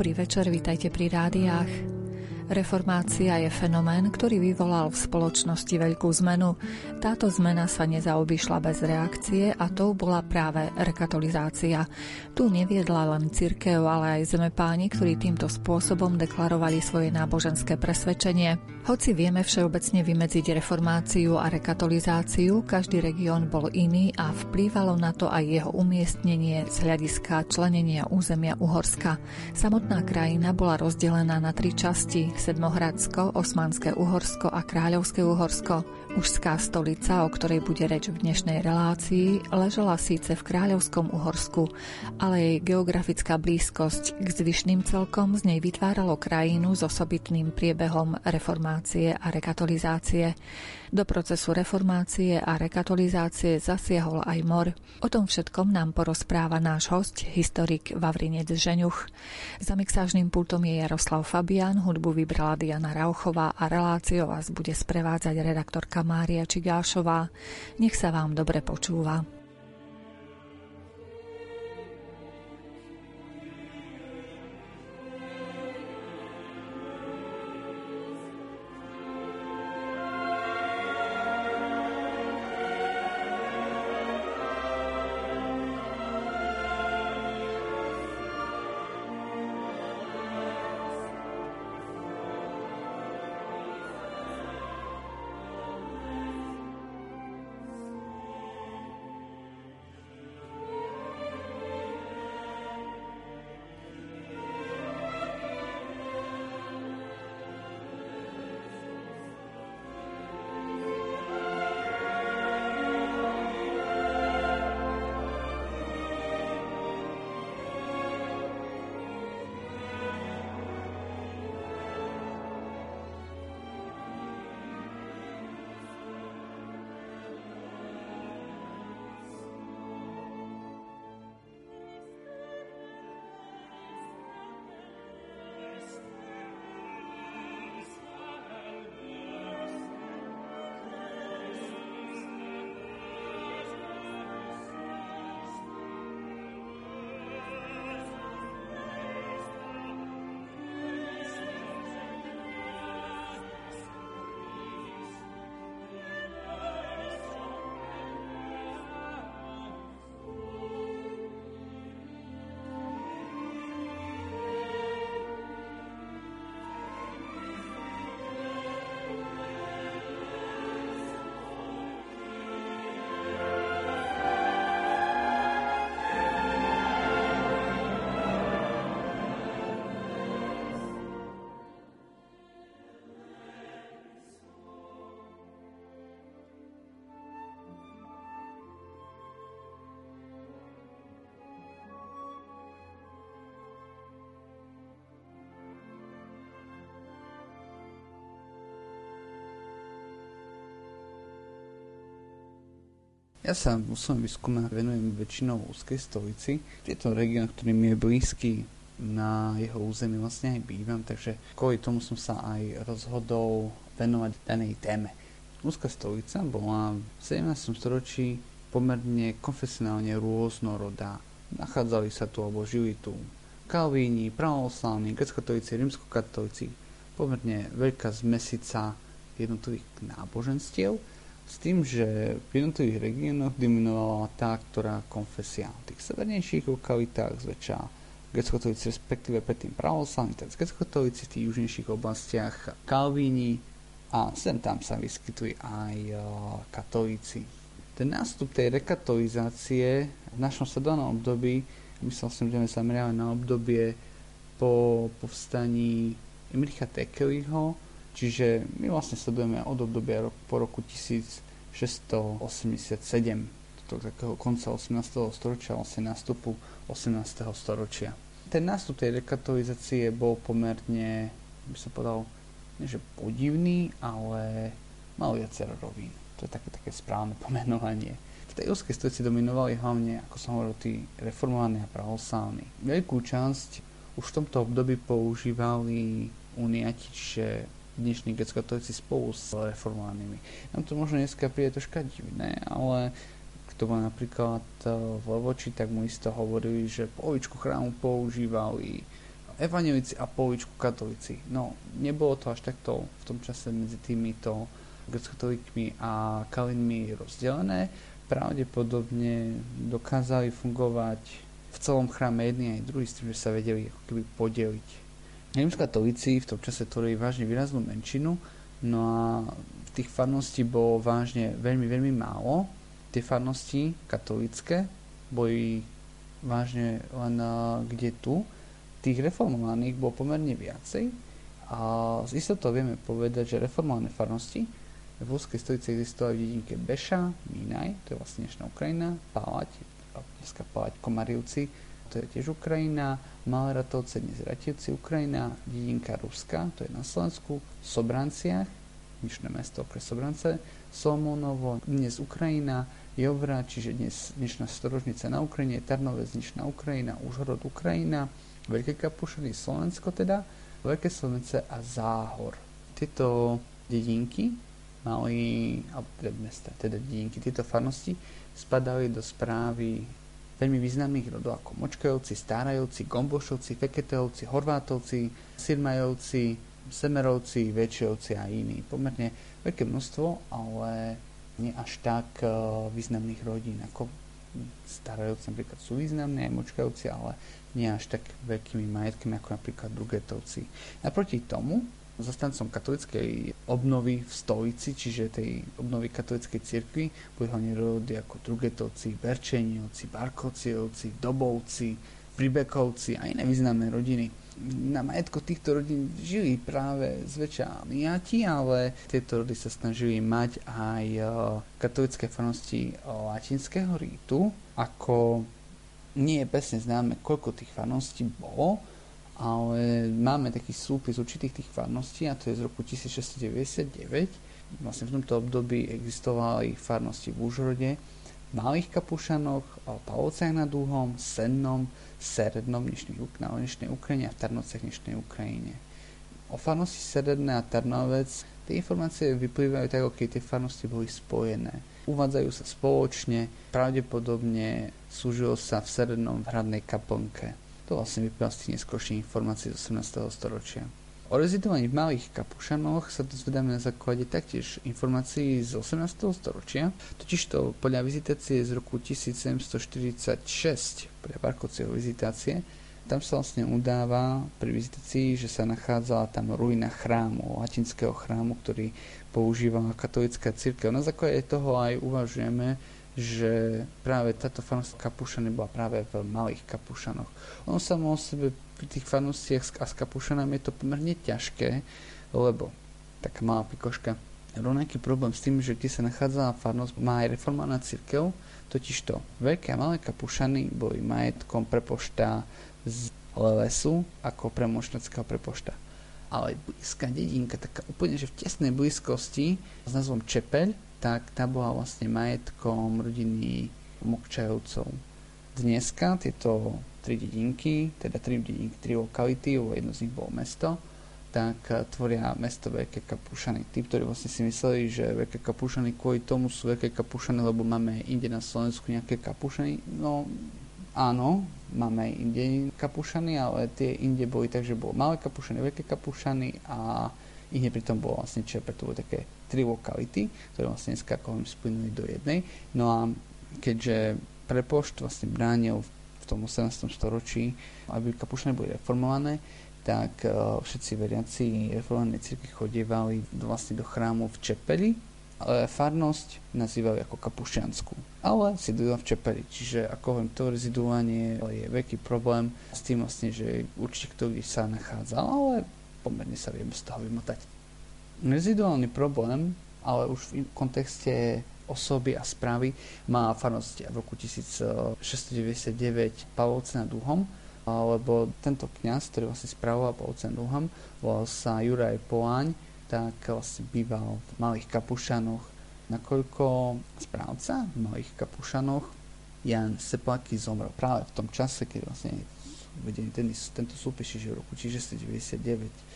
Dobrý večer, vítajte pri rádiách. Reformácia je fenomén, ktorý vyvolal v spoločnosti veľkú zmenu. Táto zmena sa nezaobišla bez reakcie a to bola práve rekatolizácia. Tu neviedla len cirkev, ale aj zemepáni, ktorí týmto spôsobom deklarovali svoje náboženské presvedčenie. Hoci vieme všeobecne vymedziť reformáciu a rekatolizáciu, každý región bol iný a vplývalo na to aj jeho umiestnenie z hľadiska členenia územia Uhorska. Samotná krajina bola rozdelená na tri časti Sedmohradsko, Osmanské Uhorsko a Kráľovské Uhorsko. Užská stolica, o ktorej bude reč v dnešnej relácii, ležela síce v Kráľovskom Uhorsku, ale jej geografická blízkosť k zvyšným celkom z nej vytváralo krajinu s osobitným priebehom reformácie a rekatolizácie. Do procesu reformácie a rekatolizácie zasiahol aj mor. O tom všetkom nám porozpráva náš host, historik Vavrinec Žeňuch. Za mixážnym pultom je Jaroslav Fabian, hudbu vybrala Diana Rauchová a reláciu vás bude sprevádzať redaktorka Mária Čigášová. Nech sa vám dobre počúva. Ja sa vo svojom výskume venujem väčšinou úzkej stolici. Je to región, ktorý mi je blízky na jeho území vlastne aj bývam, takže kvôli tomu som sa aj rozhodol venovať danej téme. Úzka stolica bola v 17. storočí pomerne konfesionálne rôznorodá. Nachádzali sa tu alebo žili tu kalvíni, pravoslavní, grecko-katolíci, rímsko-katolíci, pomerne veľká zmesica jednotlivých náboženstiev s tým, že v jednotlivých regiónoch dominovala tá, ktorá konfesia. V tých severnejších lokalitách zväčša grecko-katolíci, respektíve predtým pravoslavní, tak grecko-katolíci v tých južnejších oblastiach kalvíni a sem tam sa vyskytli aj uh, katolíci. Ten nástup tej rekatolizácie v našom sledovanom období, myslel som, že sa zameriavame na obdobie po povstaní Imricha Tekeliho, Čiže my vlastne sledujeme od obdobia po roku 1687, do takého konca 18. storočia, vlastne nástupu 18. storočia. Ten nástup tej rekatolizácie bol pomerne, by som povedal, nie že podivný, ale mal viacero rovín. To je také, také správne pomenovanie. V tej úzkej stolici dominovali hlavne, ako som hovoril, tí reformovaní a pravoslavní. Veľkú časť už v tomto období používali uniati, čiže dnešní grecko-katolíci spolu s reformovanými. Nám to možno dneska príde troška divné, ale kto bol napríklad e, v Levoči, tak mu isto hovorili, že polovičku chrámu používali evanelici a polovičku katolíci. No, nebolo to až takto v tom čase medzi týmito grecko-katolíkmi a kalinmi rozdelené. Pravdepodobne dokázali fungovať v celom chráme jedni aj druhý s tým, že sa vedeli ako keby podeliť. Rímskatolíci v tom čase tvorili vážne výraznú menšinu, no a tých farností bolo vážne veľmi, veľmi málo. Tie farnosti katolícke boli vážne len kde tu. Tých reformovaných bolo pomerne viacej a z istotou vieme povedať, že reformované farnosti v úzkej stolici existovali v dedinke Beša, Minaj, to je vlastne dnešná Ukrajina, Pálať, dneska Pálať Komarivci, to je tiež Ukrajina, Malé Ratovce, dnes Rativci, Ukrajina, dedinka Ruska, to je na Slovensku, Sobranciach, dnešné mesto okres Sobrance, Solmonovo, dnes Ukrajina, Jovra, čiže dnes dnešná storožnica na Ukrajine, Tarnovec, dnešná Ukrajina, Užhorod, Ukrajina, Veľké Kapušany, Slovensko teda, Veľké Slovence a Záhor. Tieto dedinky mali, alebo teda mesta, teda dedinky, tieto farnosti spadali do správy veľmi významných rodov ako Močkajovci, Stárajovci, Gombošovci, Feketeovci, Horvátovci, Sirmajovci, Semerovci, Väčšovci a iní. Pomerne veľké množstvo, ale nie až tak uh, významných rodín, ako starajúci napríklad sú významné, aj močkajúci, ale nie až tak veľkými majetkami ako napríklad drugetovci. Naproti tomu, zastancom katolickej obnovy v stolici, čiže tej obnovy katolickej cirkvi, boli hlavne rody ako drugetovci, berčeniovci, barkocievci, dobovci, pribekovci a iné významné rodiny na majetko týchto rodín žili práve zväčša miati, ale tieto rody sa snažili mať aj e, katolické farnosti latinského rítu. Ako nie je presne známe, koľko tých farností bolo, ale máme taký súpis určitých tých farností a to je z roku 1699. Vlastne v tomto období existovali farnosti v Úžrode, Malých Kapušanoch, Pavovciach nad Úhom, Sennom, Serednom na dnešnej Ukrajine a v Tarnovcech dnešnej Ukrajine. O farnosti Seredné a Tarnovec tie informácie vyplývajú tak, ako keď tie farnosti boli spojené. Uvádzajú sa spoločne, pravdepodobne slúžilo sa v Serednom v hradnej kaplnke. To vlastne vyplýva z tých neskôrších informácií z 18. storočia. O rezidovaní v malých kapušanoch sa dozvedáme na základe taktiež informácií z 18. storočia, totižto podľa vizitácie z roku 1746, podľa Barkovcieho vizitácie, tam sa vlastne udáva pri vizitácii, že sa nachádzala tam ruina chrámu, latinského chrámu, ktorý používala katolická církev. Na základe toho aj uvažujeme, že práve táto farnosť Kapušany bola práve v malých Kapušanoch. Ono samo o sebe pri tých farnostiach a s Kapušanami je to pomerne ťažké, lebo taká malá pikoška. Rovnaký problém s tým, že kde sa nachádzala farnosť, má aj reformálna církev, totižto veľké a malé Kapušany boli majetkom prepošta z Levesu ako premošnackého prepošta. Ale blízka dedinka, taká úplne, že v tesnej blízkosti s názvom Čepeľ, tak tá bola vlastne majetkom rodiny Mokčajovcov. Dneska tieto tri dedinky, teda tri dedinky, tri lokality, jedno z nich bolo mesto, tak eh, tvoria mesto Veľké Kapušany. Tí, ktorí vlastne si mysleli, že Veľké Kapušany kvôli tomu sú Veľké Kapušany, lebo máme inde na Slovensku nejaké Kapušany, no áno, máme aj inde Kapušany, ale tie inde boli tak, že bolo malé Kapušany, Veľké Kapušany a inde pritom bolo vlastne bolo také tri lokality, ktoré vlastne ako spojili do jednej. No a keďže prepošt vlastne bránil v tom 18. storočí, aby kapušné boli reformované, tak uh, všetci veriaci reformované cirkvi chodievali vlastne do chrámu v Čepeli, ale farnosť nazývali ako kapušiansku. Ale sídlila v Čepeli, čiže ako hovorím, to reziduovanie je veľký problém s tým vlastne, že určite kto sa nachádzal, ale pomerne sa vieme z toho vymotať reziduálny problém, ale už v kontexte osoby a správy má farnosť v roku 1699 Pavlovce nad Duhom, lebo tento kňaz, ktorý vlastne spravoval Pavlovce Duhom, volal sa Juraj Poáň, tak vlastne býval v Malých Kapušanoch, nakoľko správca v Malých Kapušanoch Jan Seplaky zomrel práve v tom čase, keď vlastne uvedený ten, tento súpis, že v roku 1699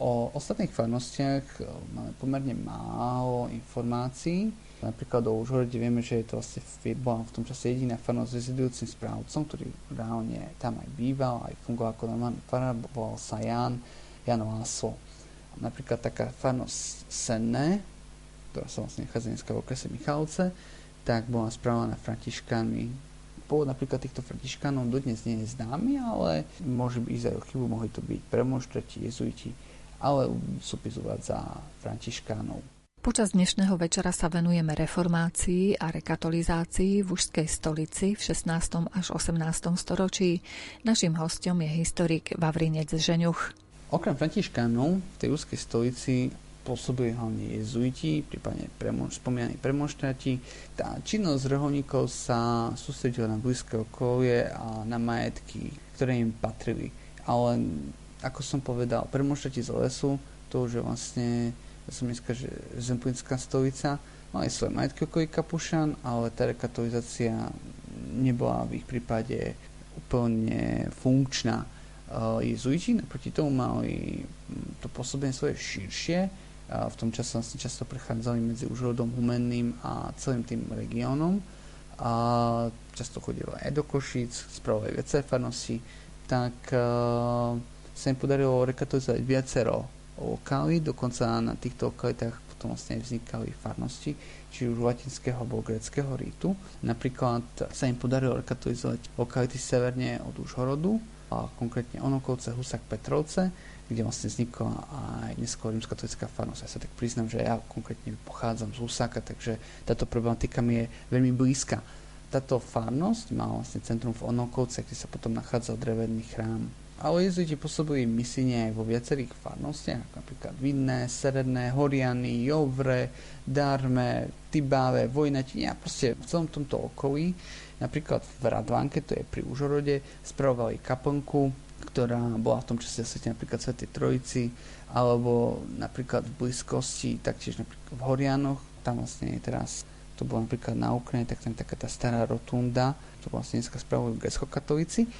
O ostatných farnostiach e, máme pomerne málo informácií. Napríklad o Užhorode vieme, že je to vlastne bola v tom čase jediná farnosť s rezidujúcim správcom, ktorý reálne tam aj býval, aj fungoval ako normálny farár, volal sa Jan, Jan Láslo. Napríklad taká farnosť Senné, ktorá sa vlastne nachádza dneska v okrese Michalovce, tak bola správaná františkánmi pôvod napríklad týchto františkánov dodnes nie je známy, ale môže ísť aj o chybu, mohli to byť premonštrati, jezuiti, ale sú pizovať za františkánov. Počas dnešného večera sa venujeme reformácii a rekatolizácii v Užskej stolici v 16. až 18. storočí. Našim hostom je historik Vavrinec Žeňuch. Okrem františkánov v tej Užskej stolici pôsobili hlavne jezuiti, prípadne premož, spomínaní premonštráti. Tá činnosť reholníkov sa sústredila na blízke okolie a na majetky, ktoré im patrili. Ale ako som povedal, premonštráti z lesu, to už je vlastne, ja som dneska, že Zemplínska stolica, mali svoje majetky okolí Kapušan, ale tá rekatolizácia nebola v ich prípade úplne funkčná. Jezuiti naproti tomu mali to pôsobenie svoje širšie, v tom čase vlastne často prechádzali medzi Užhodom, Humenným a celým tým regiónom. A často chodili aj do Košíc, spravovali viacej farnosti, tak uh, sa im podarilo rekatolizovať viacero lokály, dokonca na týchto lokalitách potom vlastne vznikali farnosti, či už latinského alebo greckého rítu. Napríklad sa im podarilo rekatolizovať lokality severne od Užhorodu, a konkrétne Onokovce, Husak, Petrovce, kde vlastne vznikla aj neskôr rímskatolická farnosť. Ja sa tak priznám, že ja konkrétne pochádzam z Husáka, takže táto problematika mi je veľmi blízka. Táto farnosť má vlastne centrum v Onokovce, kde sa potom nachádzal drevený chrám. Ale jezuiti pôsobili misíne aj vo viacerých farnostiach, ako napríklad Vidné, Seredné, Horiany, Jovre, Darme, Tibáve, Vojnatine a proste v celom tomto okolí. Napríklad v Radvánke, to je pri Užorode, spravovali kaplnku, ktorá bola v tom čase zasvetená napríklad Svetej Trojici, alebo napríklad v blízkosti, taktiež napríklad v Horianoch, tam vlastne je teraz, to bolo napríklad na Ukrajine, tak tam taká tá stará rotunda, to vlastne dneska spravujú grecko-katolíci,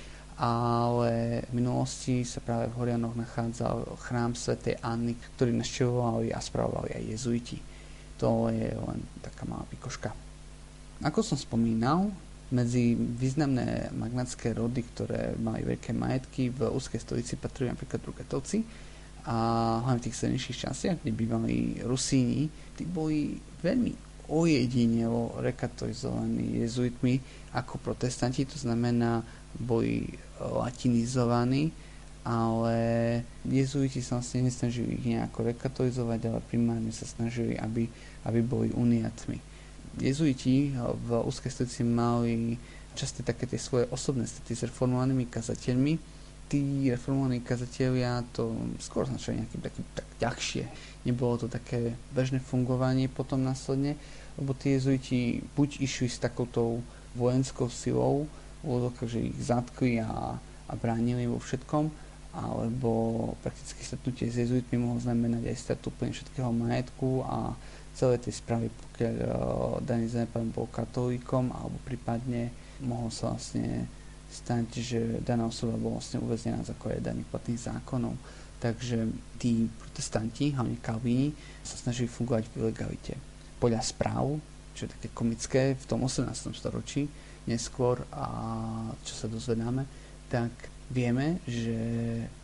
ale v minulosti sa práve v Horianoch nachádzal chrám svätej Anny, ktorý naštevovali a spravovali aj jezuiti. To je len taká malá pikoška. Ako som spomínal, medzi významné magnátske rody, ktoré mali veľké majetky v úzkej stolici patrujú napríklad Drugatovci a hlavne v tých sednejších častiach, kde bývali Rusíni, tí boli veľmi ojedinelo rekatolizovaní jezuitmi ako protestanti, to znamená boli latinizovaní, ale jezuiti sa vlastne nesnažili ich nejako rekatolizovať, ale primárne sa snažili, aby, aby boli uniatmi jezuiti v úzkej stolici mali často také tie svoje osobné stety s reformovanými kazateľmi. Tí reformovaní kazatelia to skôr značili nejaké také tak ťažšie. Nebolo to také bežné fungovanie potom následne, lebo tí jezuiti buď išli s takoutou vojenskou silou, že ich zatkli a, a bránili vo všetkom, alebo prakticky stretnutie s jezuitmi mohlo znamenať aj stratu úplne všetkého majetku a celé tej správy, pokiaľ uh, daný zanepad bol katolíkom, alebo prípadne mohol sa vlastne stať, že daná osoba bola vlastne uväznená za daných platných zákonov. Takže tí protestanti, hlavne Kalvíni, sa snažili fungovať v ilegalite. Podľa správ, čo je také komické, v tom 18. storočí, neskôr, a čo sa dozvedáme, tak vieme, že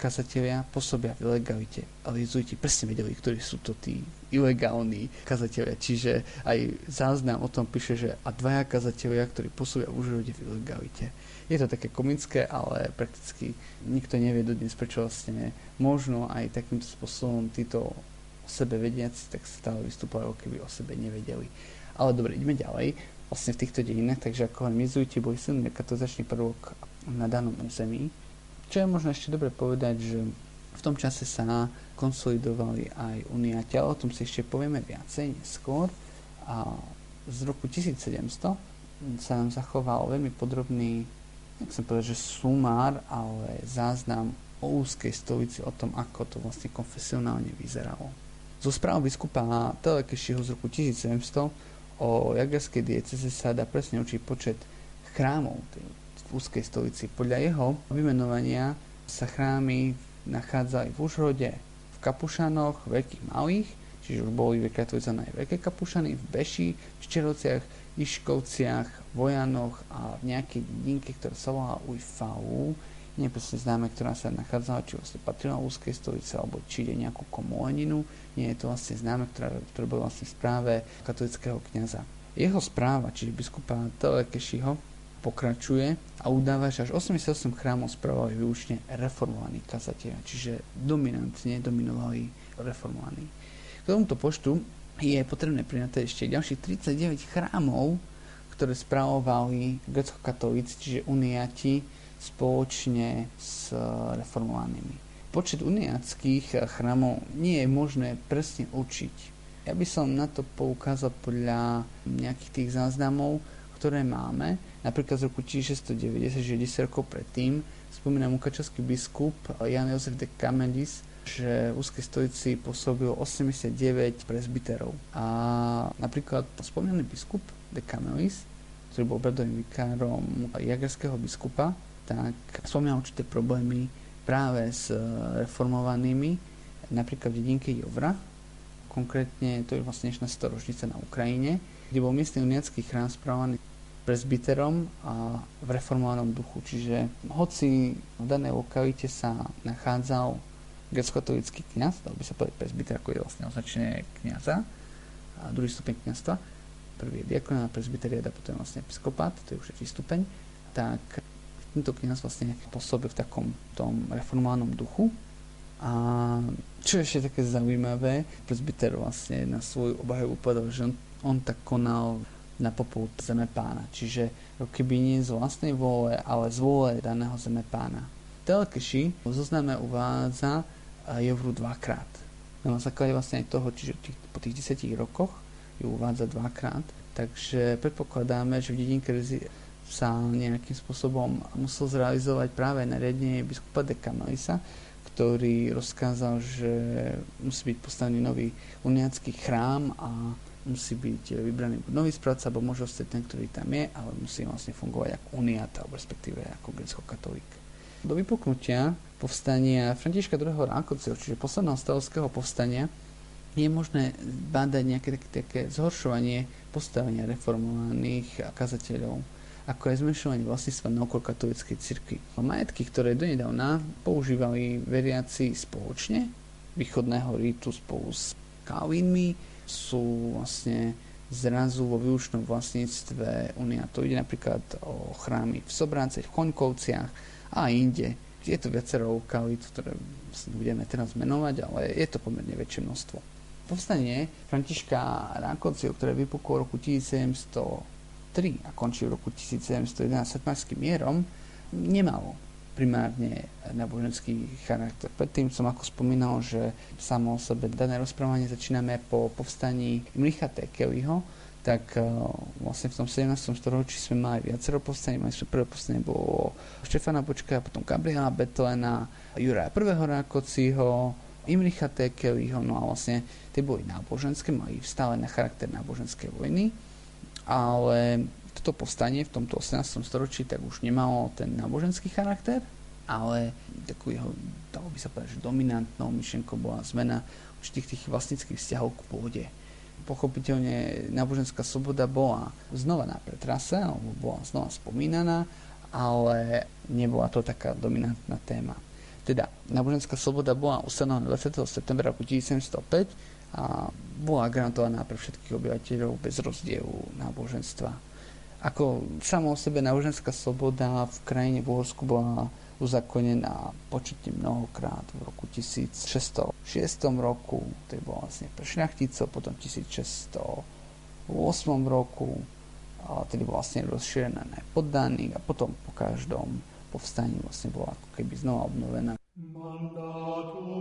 kazatelia pôsobia v ilegalite, ale jezuiti presne vedeli, ktorí sú to tí ilegálni kazatelia. Čiže aj záznam o tom píše, že a dvaja kazatelia, ktorí pôsobia v Užhorode v ilegalite. Je to také komické, ale prakticky nikto nevie dodnes, prečo vlastne možno aj takýmto spôsobom títo o sebe vediaci tak stále vystupujú, keby o sebe nevedeli. Ale dobre, ideme ďalej. Vlastne v týchto dejinách, takže ako len jezuiti boli silný katolizačný prvok na danom území, čo je možno ešte dobre povedať, že v tom čase sa konsolidovali aj uniati, ale o tom si ešte povieme viacej neskôr. A z roku 1700 sa nám zachoval veľmi podrobný, nechcem povedať, že sumár, ale záznam o úzkej stolici, o tom, ako to vlastne konfesionálne vyzeralo. Zo správ biskupa Telekešiho z roku 1700 o jagerskej dieceze sa dá presne učiť počet chrámov v úzkej stolici. Podľa jeho vymenovania sa chrámy nachádzali v Užhode, v kapušanoch, veľkých malých, čiže už boli vykratované aj veľké kapušany v Beši, v Čerovciach, Iškovciach, Vojanoch a v nejakej dedinke, ktorá sa volá Ujfau, nepresne známe, ktorá sa nachádzala, či vlastne patrila úzkej stolice, alebo či ide nejakú komoleninu. Nie je to vlastne známe, ktorá, ktorá bola vlastne v správe katolického kniaza. Jeho správa, čiže biskupa Telekešiho, pokračuje a udáva, že až 88 chrámov spravovali výlučne reformovaní kazatelia, čiže dominantne dominovali reformovaní. K tomuto počtu je potrebné prináte ešte ďalších 39 chrámov, ktoré spravovali grecko-katolíci, čiže uniati, spoločne s reformovanými. Počet uniackých chrámov nie je možné presne určiť. Ja by som na to poukázal podľa nejakých tých záznamov, ktoré máme. Napríklad z roku 1690, že 10 rokov predtým, spomína mukačovský biskup Jan Jozef de Camedis, že úzkej stojici pôsobil 89 presbyterov. A napríklad spomínaný biskup de Camelis, ktorý bol bradovým vikárom jagerského biskupa, tak spomínal určité problémy práve s reformovanými, napríklad v dedinke Jovra, konkrétne to je vlastne dnešná storožnica na Ukrajine, kde bol miestny uniacký chrám správaný presbyterom a v reformovanom duchu. Čiže hoci v danej lokalite sa nachádzal grecko-katolický kniaz, dal by sa povedať presbyter, ako je vlastne označenie kniaza, a druhý stupeň kniazstva, prvý je diakon a presbyteriát a potom vlastne episkopát, to je už tretí stupeň, tak tento kniaz vlastne pôsobil v takom tom reformovanom duchu. A čo je ešte také zaujímavé, presbyter vlastne na svoju obhajobu povedal, že on, on tak konal na poput zeme pána. Čiže keby nie z vlastnej vôle, ale z vôle daného zeme pána. Telekeši v zozname uvádza Jovru dvakrát. Na základe vlastne aj toho, čiže tých, po tých desetich rokoch ju uvádza dvakrát. Takže predpokladáme, že v dedinke sa nejakým spôsobom musel zrealizovať práve nariadenie biskupa de Camelisa, ktorý rozkázal, že musí byť postavený nový uniacký chrám a musí byť vybraný buď nový správca, alebo môže ostať ten, ktorý tam je, ale musí vlastne fungovať ako uniat, alebo respektíve ako grecko-katolík. Do vypuknutia povstania Františka II. Rákociho, čiže posledného stavovského povstania, je možné bádať nejaké také, také zhoršovanie postavenia reformovaných kazateľov ako aj zmenšovanie vlastníctva na okolo katolíckej cirkvi. Majetky, ktoré donedávna používali veriaci spoločne, východného rítu spolu s Kalvínmi, sú vlastne zrazu vo výlučnom vlastníctve To Ide napríklad o chrámy v Sobráce, v Choňkovciach a inde. Je to viacero lokalít, ktoré vlastne budeme teraz menovať, ale je to pomerne väčšie množstvo. Povstanie Františka Rákovcieho, ktoré vypuklo v roku 1703 a končí v roku 1711 setmarským mierom, nemalo primárne náboženský charakter. Predtým som ako spomínal, že samo o sebe dané rozprávanie začíname po povstaní Mlicha Tekeliho, tak uh, vlastne v tom 17. storočí sme mali viacero povstaní. Mali sme prvé povstanie bolo Štefana Bočka, potom Gabriela Betlena, Juraja I. Rákociho, Imricha Tekeliho, no a vlastne tie boli náboženské, mali stále na charakter náboženskej vojny, ale toto povstanie v tomto 18. storočí tak už nemalo ten náboženský charakter, ale takú jeho, dalo by sa povedať, že dominantnou myšlenkou bola zmena určitých tých vlastnických vzťahov k pôde. Pochopiteľne náboženská sloboda bola znova na pretrase, alebo bola znova spomínaná, ale nebola to taká dominantná téma. Teda náboženská sloboda bola ustanovená 20. septembra roku 1705 a bola garantovaná pre všetkých obyvateľov bez rozdielu náboženstva ako samo o sebe náboženská sloboda v krajine v Uhorsku bola uzakonená početne mnohokrát v roku 1606 roku, to je bolo vlastne pre šľachticov, potom 1608 roku, tedy bola vlastne rozšírená na poddaných a potom po každom povstaní vlastne bola ako keby znova obnovená. Mandatum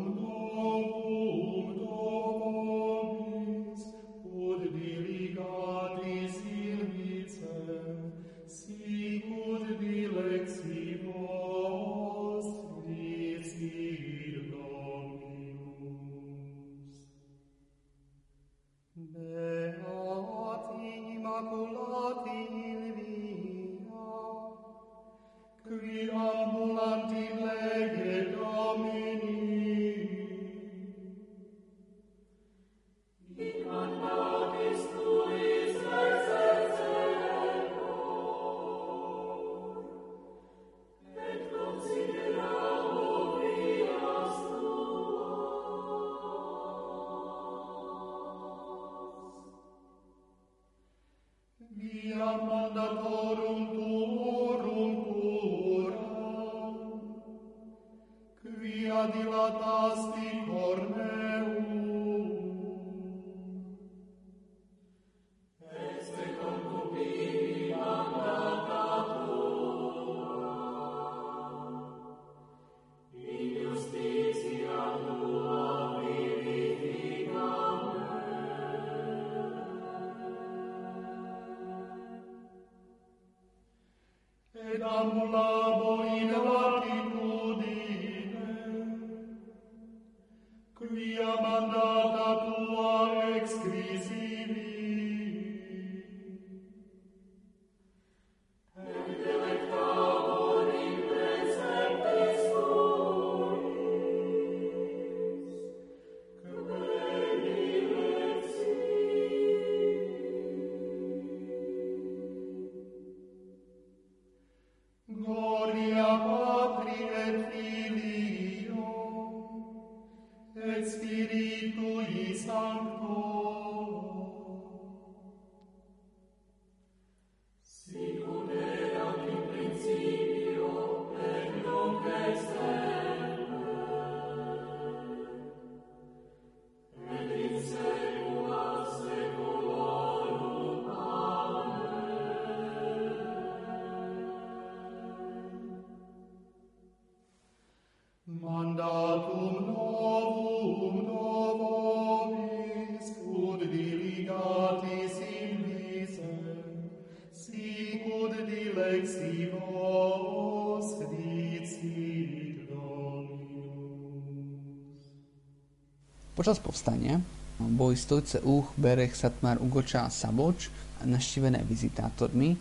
Počas povstania boli stolice Uch, Berech, Satmar, Ugoča a Saboč naštívené vizitátormi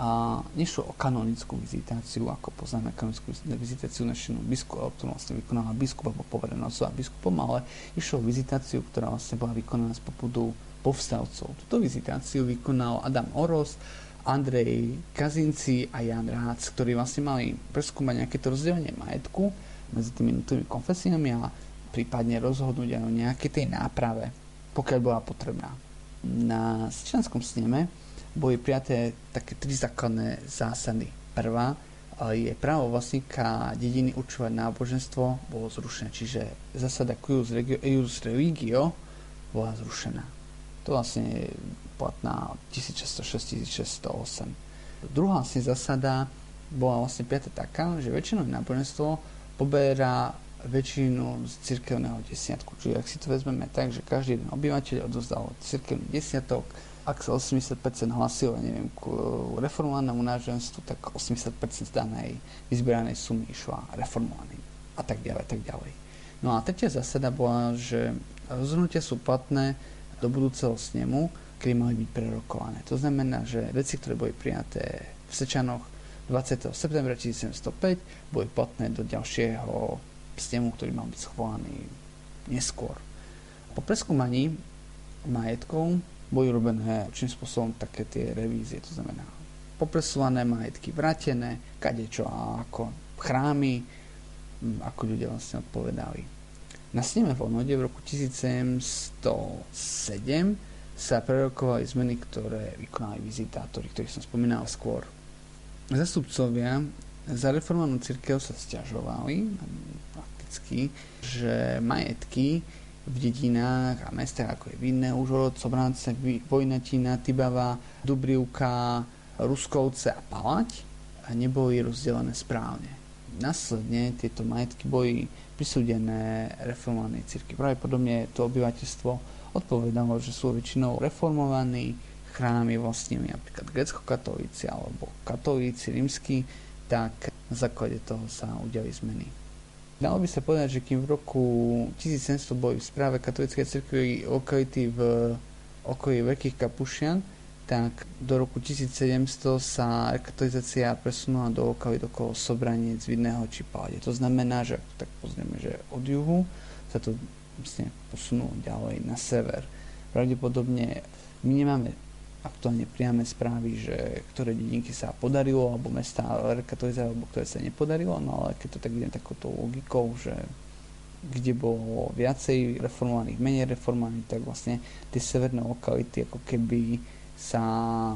a nešlo o kanonickú vizitáciu, ako poznáme kanonickú vizitáciu našinu biskupa, ktorú vlastne vykonala biskup alebo poverená osoba biskupom, ale išlo o vizitáciu, ktorá vlastne bola vykonaná z popudu povstavcov. Túto vizitáciu vykonal Adam Oros, Andrej Kazinci a Jan Rác, ktorí vlastne mali preskúmať nejaké to rozdelenie majetku medzi tými jednotlivými konfesiami a prípadne rozhodnúť aj o nejakej tej náprave, pokiaľ bola potrebná. Na Sičanskom sneme boli prijaté také tri základné zásady. Prvá je právo vlastníka dediny určovať náboženstvo bolo zrušené, čiže zásada cuius religio bola zrušená. To vlastne je platná 1606-1608. Druhá vlastne zásada bola vlastne piata taká, že väčšinové náboženstvo poberá väčšinu z cirkevného desiatku. Čiže ak si to vezmeme tak, že každý jeden obyvateľ odozdal cirkevný desiatok, ak sa 80% hlasilo, neviem, k reformovanému náženstvu, tak 80% z danej vyzbieranej sumy išla reformovaným a tak ďalej, tak ďalej. No a tretia zásada bola, že rozhodnutia sú platné do budúceho snemu, kedy mali byť prerokované. To znamená, že veci, ktoré boli prijaté v Sečanoch 20. septembra 1705, boli platné do ďalšieho snemu, ktorý mal byť schválený neskôr. Po preskúmaní majetkov boli robené určitým spôsobom také tie revízie, to znamená popresované majetky vrátené, kadečo a ako chrámy, ako ľudia vlastne odpovedali. Na sneme v Onode v roku 1707 sa prerokovali zmeny, ktoré vykonali vizitátori, ktorých som spomínal skôr. Zastupcovia za reformovanú církev sa stiažovali prakticky, že majetky v dedinách a mestách ako je Vinné, Užhorod, Sobrance, Vojnatina, Tybava, Dubrivka, Ruskovce a Palať neboli rozdelené správne. Následne tieto majetky boli prisúdené reformovanej cirkvi. Pravdepodobne to obyvateľstvo odpovedalo, že sú väčšinou reformovaní, chrámy vlastnili napríklad grecko-katolíci alebo katolíci rímsky, tak na základe toho sa udiali zmeny. Dalo by sa povedať, že kým v roku 1700 boli v správe katolíckej cirkvi lokality v okolí Veľkých Kapušian, tak do roku 1700 sa rekatolizácia presunula do lokality okolo Sobranec, Vidného či Palade. To znamená, že ak tak pozrieme, že od juhu sa to vlastne posunulo ďalej na sever. Pravdepodobne my nemáme aktuálne priame správy, že ktoré dedinky sa podarilo, alebo mesta rekatolizovali, alebo ktoré sa nepodarilo, no ale keď to tak idem takouto logikou, že kde bolo viacej reformovaných, menej reformovaných, tak vlastne tie severné lokality ako keby sa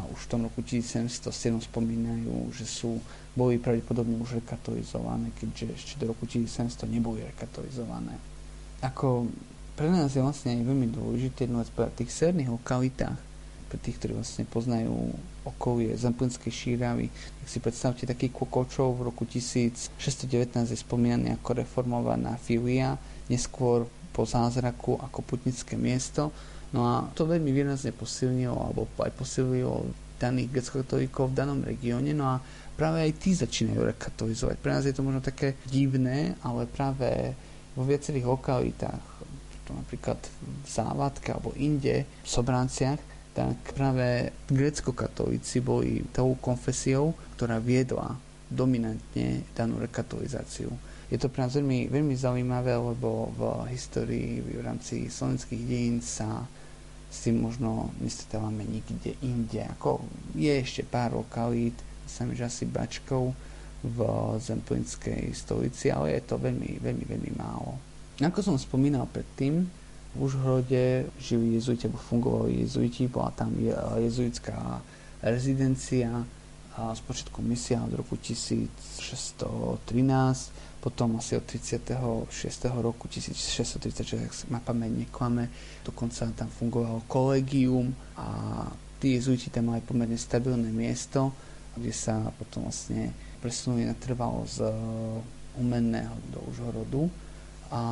už v tom roku 1707 spomínajú, že sú, boli pravdepodobne už rekatolizované, keďže ešte do roku 1700 neboli rekatolizované. Ako pre nás je vlastne aj veľmi dôležité jedno v tých severných lokalitách pre tých, ktorí vlastne poznajú okolie Zemplínskej šíravy, tak si predstavte taký Kokočov v roku 1619 je spomínaný ako reformovaná filia, neskôr po zázraku ako putnické miesto. No a to veľmi výrazne posilnilo, alebo aj posililo daných grecko v danom regióne, no a práve aj tí začínajú rekatolizovať. Pre nás je to možno také divné, ale práve vo viacerých lokalitách, napríklad v Závadke alebo inde, v Sobranciach, tak práve grecko-katolíci boli tou konfesiou, ktorá viedla dominantne danú rekatolizáciu. Je to nás veľmi, veľmi zaujímavé, lebo v histórii v rámci slovenských dejín sa s tým možno nestretávame nikde inde. Ako je ešte pár lokalít, sami že asi Bačkov v Zemplínskej stolici, ale je to veľmi, veľmi, veľmi málo. Ako som spomínal predtým, v Užhorode žili jezuiti, alebo fungovali jezuiti, bola tam jezuitská rezidencia, a spočiatku misia od roku 1613, potom asi od 36. roku 1636, ak ma pamäť neklame, dokonca tam fungovalo kolegium a tí jezuiti tam mali pomerne stabilné miesto, kde sa potom vlastne presunuli na trvalo z umenného do Užhorodu a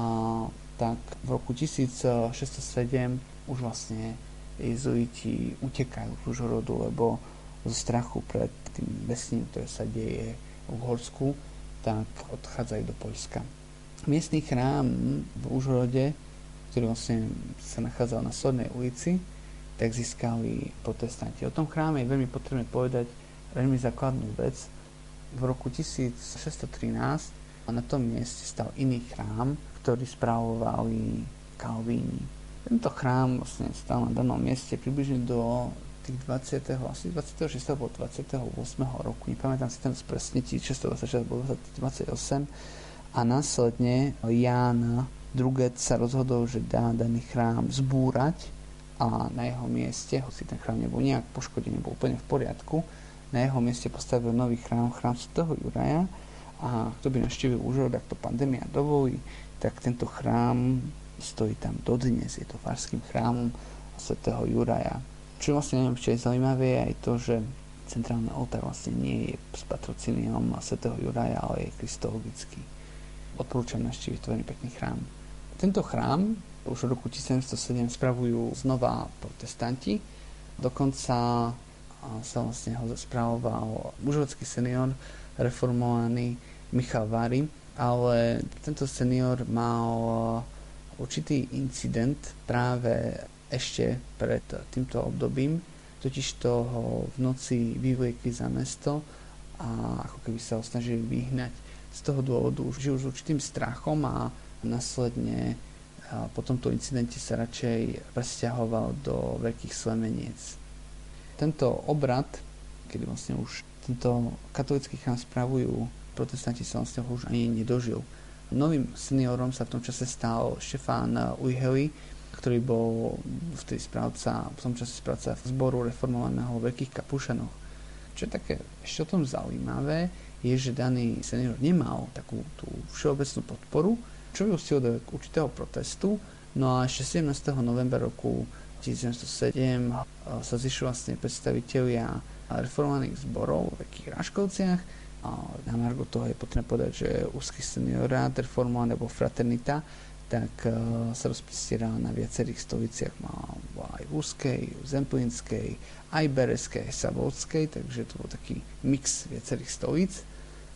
tak v roku 1607 už vlastne jezuiti utekajú z Užhorodu, lebo zo strachu pred tým vesním, ktoré sa deje v Uhorsku, tak odchádzajú do Poľska. Miestný chrám v Užhorode, ktorý vlastne sa nachádzal na Sodnej ulici, tak získali protestanti. O tom chráme je veľmi potrebné povedať veľmi základnú vec. V roku 1613 na tom mieste stal iný chrám, ktorý správovali Kalvíni. Tento chrám vlastne stal na danom mieste približne do tých 20. asi 26. alebo 28. roku, nepamätám si ten presne, 1626 alebo 28 a následne Ján Druget sa rozhodol, že dá daný chrám zbúrať a na jeho mieste, hoci ten chrám nebol nejak poškodený, bol úplne v poriadku, na jeho mieste postavil nový chrám, chrám svätého Juraja a kto by naštívil už, ak to pandémia dovolí, tak tento chrám stojí tam dodnes, je to farským chrámom svätého Juraja. Čo vlastne neviem, čo je zaujímavé, je aj to, že centrálny oltár vlastne nie je s patrocíniom svätého Juraja, ale je kristologický. Odporúčam naštíviť to veľmi pekný chrám. Tento chrám už v roku 1707 spravujú znova protestanti, dokonca sa vlastne ho spravoval mužovecký senior reformovaný Michal Vary, ale tento senior mal určitý incident práve ešte pred týmto obdobím, totiž toho v noci vyvliekli za mesto a ako keby sa ho snažili vyhnať. Z toho dôvodu žil s určitým strachom a následne po tomto incidente sa radšej presťahoval do veľkých slemeniec. Tento obrad, kedy vlastne už tento katolický chrám spravujú protestanti sa vlastne už ani nedožil. Novým seniorom sa v tom čase stal Štefán Ujheli, ktorý bol vtedy správca, v tom čase správca zboru reformovaného Veľkých Kapušanov. Čo je také ešte o tom zaujímavé, je, že daný senior nemal takú tú všeobecnú podporu, čo vyústilo do určitého protestu, no a ešte 17. novembra roku 1907 sa zišli vlastne predstavitelia reformovaných zborov v Veľkých Raškovciach na Margo toho je potrebné povedať, že úzky seniorát, reforma nebo fraternita, tak uh, sa rozprostieral na viacerých stoliciach. Má aj Úzkej, Zemplínskej, aj Bereskej, aj Savolskej, takže to bol taký mix viacerých stolic,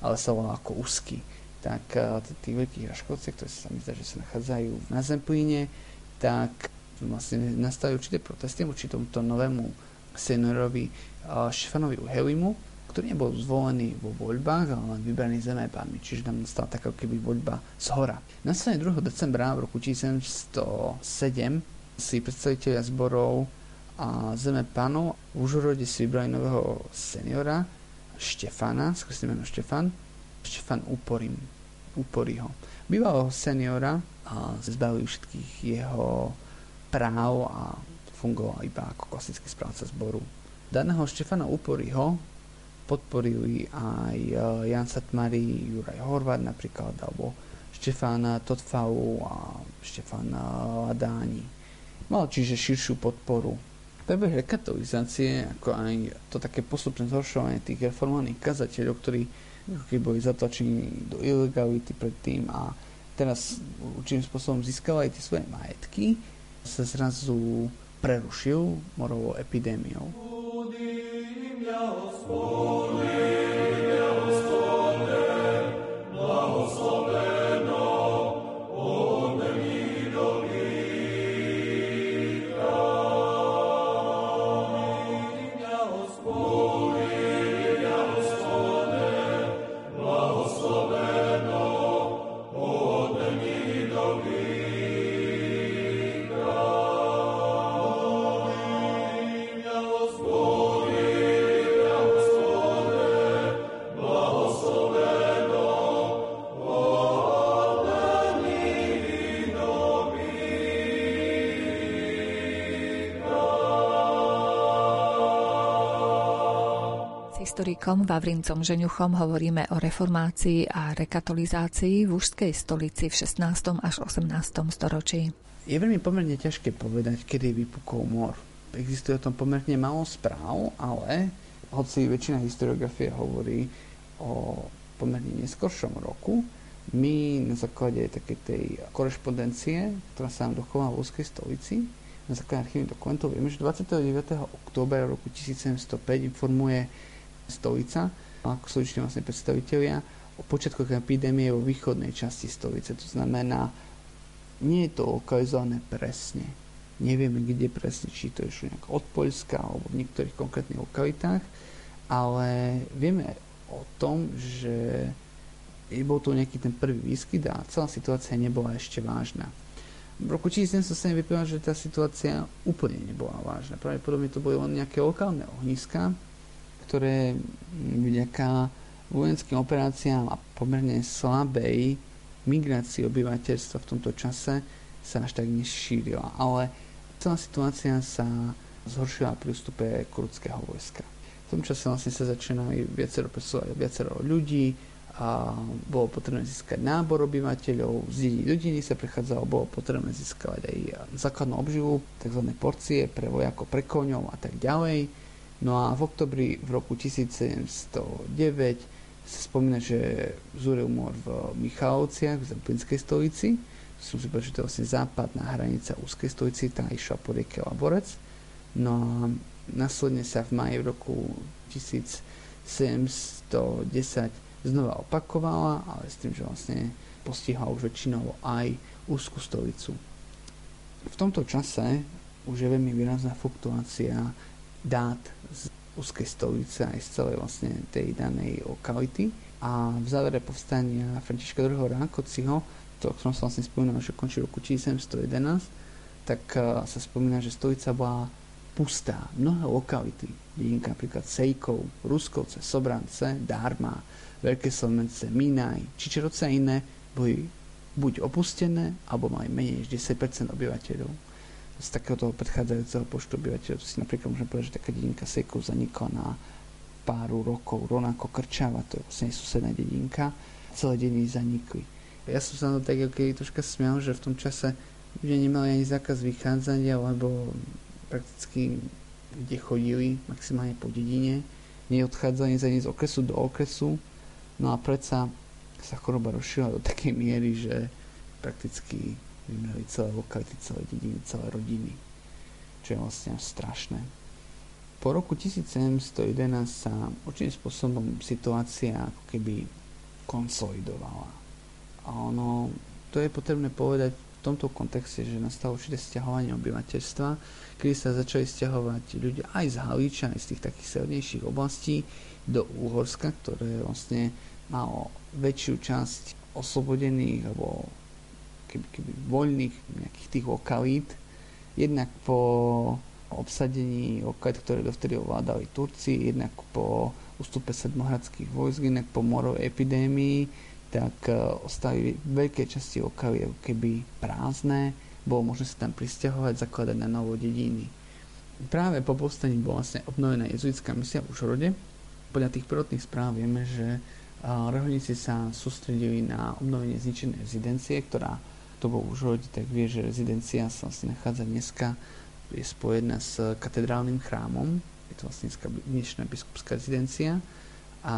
ale sa volá ako úzky. Tak uh, tí veľkých raškovci, ktoré sa mi zdá, že sa nachádzajú na Zemplíne, tak vlastne nastali určité protesty voči tomuto novému seniorovi uh, Štefanovi Uhelimu, ktorý nebol zvolený vo voľbách, ale len vybraný zemepánmi, čiže tam nastala taká keby voľba z hora. Následne 2. decembra v roku 1707 si predstaviteľia zborov a zemepánov v Užhorode si vybrali nového seniora Štefana, skresne meno Štefan, Štefan Úporim, Úporiho. Bývalého seniora a zbavili všetkých jeho práv a fungoval iba ako klasický správca zboru. Daného Štefana Podporili aj e, Jan Satmari, Juraj Horvat napríklad, alebo Štefána Totfau a Štefána Ladáni. Mal čiže širšiu podporu. Prebeh rekatolizácie, ako aj to také postupné zhoršovanie tých reformovaných kazateľov, ktorí boli zatlačení do ilegality predtým a teraz určitým spôsobom získavali tie svoje majetky, sa zrazu prerušil morovou epidémiou. Dios, Holy. Historikom Vavrincom Žeňuchom hovoríme o reformácii a rekatolizácii v užskej stolici v 16. až 18. storočí. Je veľmi pomerne ťažké povedať, kedy vypukol mor. Existuje o tom pomerne málo správ, ale hoci väčšina historiografie hovorí o pomerne neskoršom roku, my na základe takej tej korešpondencie, ktorá sa nám dochovala v úzkej stolici, na základe archívnych dokumentov vieme, že 29. októbra roku 1705 informuje stolica, ako stoliční vlastne predstavitelia, o počiatkoch epidémie vo východnej časti stolice. To znamená, nie je to lokalizované presne. Nevieme, kde presne, či to išlo nejak od Poľska alebo v niektorých konkrétnych lokalitách, ale vieme o tom, že bol to nejaký ten prvý výskyt a celá situácia nebola ešte vážna. V roku 1707 vyplýva, že tá situácia úplne nebola vážna. Pravdepodobne to boli len nejaké lokálne ohniska, ktoré vďaka vojenským operáciám a pomerne slabej migrácii obyvateľstva v tomto čase sa až tak nešírila. Ale celá situácia sa zhoršila pri ústupe kurdského vojska. V tom čase vlastne sa začínali viacero presúvať viacero ľudí, a bolo potrebné získať nábor obyvateľov, z dediny do dediny sa prechádzalo, bolo potrebné získať aj základnú obživu, tzv. porcie pre vojakov, pre koňov a tak ďalej. No a v oktobri v roku 1709 sa spomína, že zúril mor v Michalovciach, v Zemplínskej stolici. Som si povedal, že to je vlastne západná hranica úzkej stolici, tá išla po rieke Laborec. No a následne sa v maji v roku 1710 znova opakovala, ale s tým, že vlastne postihla už väčšinou aj úzku stolicu. V tomto čase už je veľmi výrazná fluktuácia dát z úzkej stolice aj z celej vlastne tej danej lokality a v závere povstania Františka II. Rákociho, to, o ktorom som vlastne spomínal, že končí roku 1711, tak uh, sa spomína, že stolica bola pustá. Mnohé lokality, dedinka napríklad Sejkov, Ruskovce, Sobrance, Dárma, Veľké Slovence, Minaj, Čičeroce a iné boli buď opustené, alebo mali menej než 10% obyvateľov. Z takého toho predchádzajúceho počtu obyvateľov, to si napríklad môžeme povedať, že taká dedinka Sejkov zanikla na pár rokov, rovnako Krčava, to je vlastne susedná dedinka, celé dediny zanikli. Ja som sa na to tak okay, troška smial, že v tom čase ľudia nemali ani zákaz vychádzania, lebo prakticky kde chodili, maximálne po dedine, neodchádzali za z okresu do okresu, No a predsa sa choroba rozšila do takej miery, že prakticky vymreli celé lokality, celé dediny, celé rodiny. Čo je vlastne strašné. Po roku 1711 sa určitým spôsobom situácia ako keby konsolidovala. A ono, to je potrebné povedať v tomto kontexte, že nastalo určité stiahovanie obyvateľstva, kedy sa začali stiahovať ľudia aj z Halíča, aj z tých takých severnejších oblastí, do Úhorska, ktoré vlastne malo väčšiu časť oslobodených alebo keby, keby voľných nejakých tých lokalít. Jednak po obsadení lokalít, ktoré dovtedy ovládali Turci, jednak po ústupe sedmohradských vojsk, jednak po morovej epidémii, tak e, ostali veľké časti lokalí keby prázdne, bolo možné sa tam pristahovať, zakladať na novo dediny. Práve po povstaní bola vlastne obnovená jezuitská misia v Užhorode, podľa tých prvotných správ vieme, že reholníci sa sústredili na obnovenie zničenej rezidencie, ktorá to bol už rodi, tak vie, že rezidencia sa vlastne nachádza dneska, je spojená s katedrálnym chrámom, je to vlastne dnešná biskupská rezidencia. A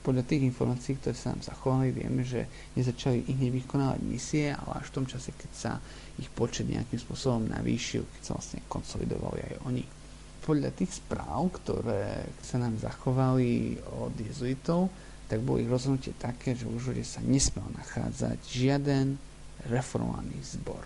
podľa tých informácií, ktoré sa nám zachovali, vieme, že nezačali ich hneď vykonávať misie, ale až v tom čase, keď sa ich počet nejakým spôsobom navýšil, keď sa vlastne konsolidovali aj oni. Podľa tých správ, ktoré sa nám zachovali od jezuitov, tak bolo ich rozhodnutie také, že v Užhode sa nesmel nachádzať žiaden reformovaný zbor.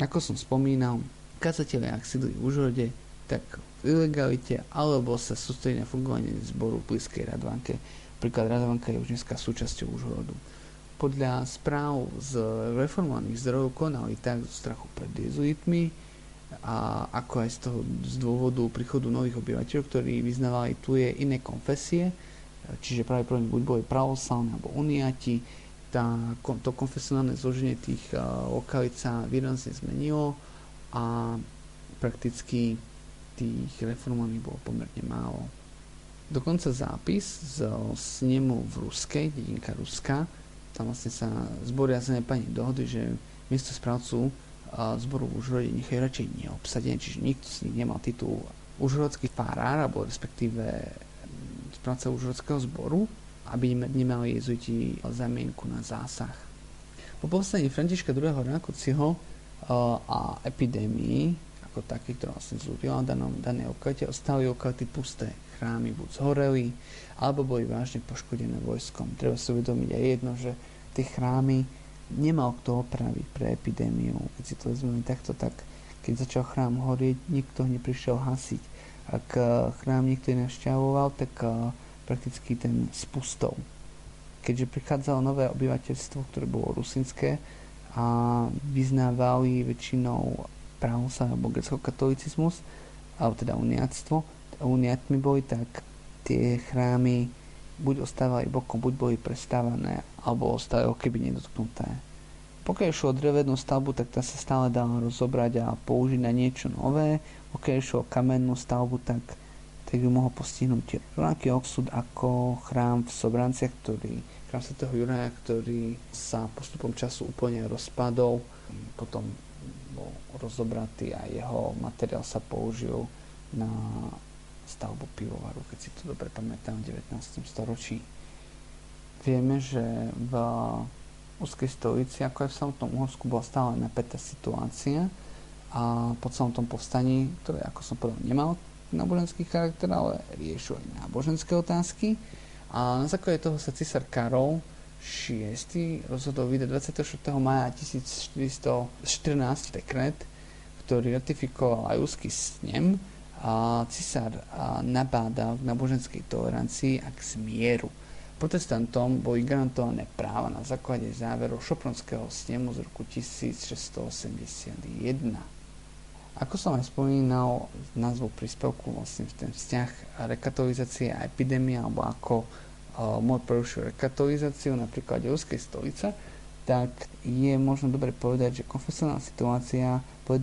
Ako som spomínal, kazatelia, ak sídli v Užhode, tak v ilegalite, alebo sa sústredí na fungovanie zboru v blízkej Radvanke. Príklad Radvanka je už dneska súčasťou Užhorodu. Podľa správ z reformovaných zdrojov konali tak zo strachu pred jezuitmi, a ako aj z toho z dôvodu príchodu nových obyvateľov, ktorí vyznávali tu je iné konfesie, čiže práve pravdepodobne buď boli pravoslavní alebo uniati, tá, to konfesionálne zloženie tých uh, lokalít sa výrazne zmenilo a prakticky tých reformovaných bolo pomerne málo. Dokonca zápis z snemu v Ruskej, dedinka Ruska, tam vlastne sa zboria zem pani dohody, že miesto správcu zboru v Užhorode nechajú radšej neobsadené, čiže nikto z nich nemal titul užhorodský farár, alebo respektíve správca užhorodského zboru, aby nemali jezuiti zamienku na zásah. Po povstaní Františka II. Rákociho a epidémii, ako taký, ktorá vlastne zúrila danom, danej okalite, ostali okality pusté. Chrámy buď zhoreli, alebo boli vážne poškodené vojskom. Treba si uvedomiť aj jedno, že tie chrámy nemal kto opraviť pre epidémiu. Keď si to vezmeme takto, tak keď začal chrám horieť, nikto neprišiel hasiť. Ak eh, chrám niekto navšťavoval, tak uh, prakticky ten spustol. Keďže prichádzalo nové obyvateľstvo, ktoré bolo rusinské a vyznávali väčšinou pravosa alebo grecko-katolicizmus, alebo teda uniatstvo, uniatmi boli, tak tie chrámy buď ostávali bokom, buď boli prestávané, alebo ostali keby nedotknuté. Pokiaľ išlo o drevenú stavbu, tak tá sa stále dala rozobrať a použiť na niečo nové. Pokiaľ išlo o kamennú stavbu, tak, tak ju mohol postihnúť rovnaký odsud ako chrám v Sobranciach, ktorý, chrám svätého Juraja, ktorý sa postupom času úplne rozpadol. Potom bol rozobratý a jeho materiál sa použil na stavbu pivovaru, keď si to dobre pamätám, v 19. storočí. Vieme, že v úzkej stolici, ako aj v samotnom Uhorsku, bola stále napätá situácia a po celom tom povstaní, ktoré, ako som povedal, nemal náboženský charakter, ale riešil aj náboženské otázky. A na základe toho sa cisár Karol VI rozhodol vydať 24. maja 1414 dekret, ktorý ratifikoval aj úzky snem, a cisár nabádal k náboženskej tolerancii a k zmieru. Protestantom boli garantované práva na základe záverov Šopronského snemu z roku 1681. Ako som aj spomínal názvu príspevku, vlastne ten vzťah rekatolizácie a epidémia, alebo ako uh, môj prerušil rekatolizáciu na príklade Ruskej stolice, tak je možno dobre povedať, že konfesionálna situácia po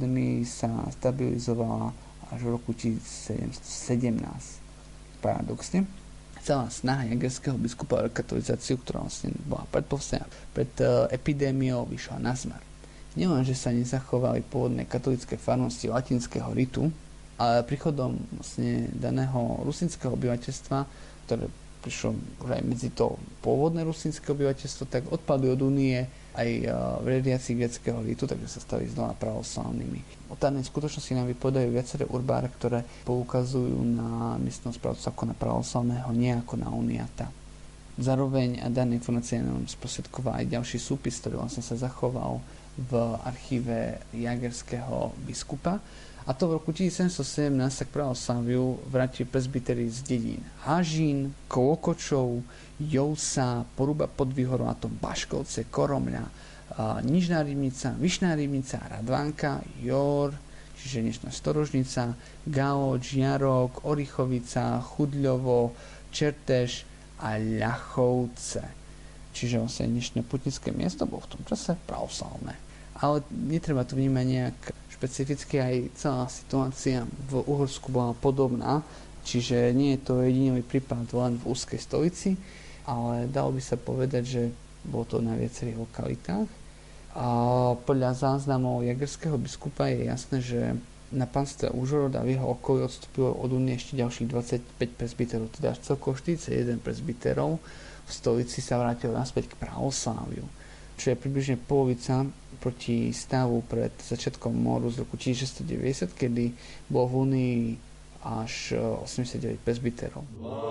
sa stabilizovala až v roku 1717. Paradoxne, celá snaha jagerského biskupa o rekatolizáciu, ktorá vlastne bola predpovstania pred uh, epidémiou, vyšla na zmar. Nielen, že sa nezachovali pôvodné katolické farnosti latinského ritu, ale príchodom vlastne daného rusinského obyvateľstva, ktoré prišlo už aj medzi to pôvodné rusinské obyvateľstvo, tak odpadli od únie aj veriaci greckého ritu, takže sa stali znova pravoslavnými. O danej skutočnosti nám vypovedajú viaceré urbáre, ktoré poukazujú na miestnosť pravcu ako na pravoslavného, nie ako na uniata. Zároveň dané informácie nám sprostredkoval aj ďalší súpis, ktorý vlastne sa zachoval v archíve jagerského biskupa, a to v roku 1717 sa k pravoslaviu vrátil presbytery z dedín Hažín, Kolokočov, Jousa, Poruba pod Vyhorovatom, Baškovce, Koromľa, Nižná Rybnica, Vyšná Rybnica, Radvánka, Jor, čiže dnešná Storožnica, Galoč, Jarok, Orichovica, Chudľovo, Čerteš a Ľachovce. Čiže vlastne dnešné putnické miesto bolo v tom čase pravoslavné. Ale netreba to vnímať nejak špecificky aj celá situácia v Uhorsku bola podobná, čiže nie je to jediný prípad len v úzkej stolici, ale dalo by sa povedať, že bolo to na viacerých lokalitách. A podľa záznamov jagerského biskupa je jasné, že na pánstve Užhorod a v jeho okolí odstúpilo od únie ešte ďalších 25 presbyterov, teda až celkovo 41 presbyterov v stolici sa vrátilo naspäť k pravosláviu čo je približne polovica proti stavu pred začiatkom moru z roku 1690, kedy bolo v Únii až 89 eh, presbyterov. medzi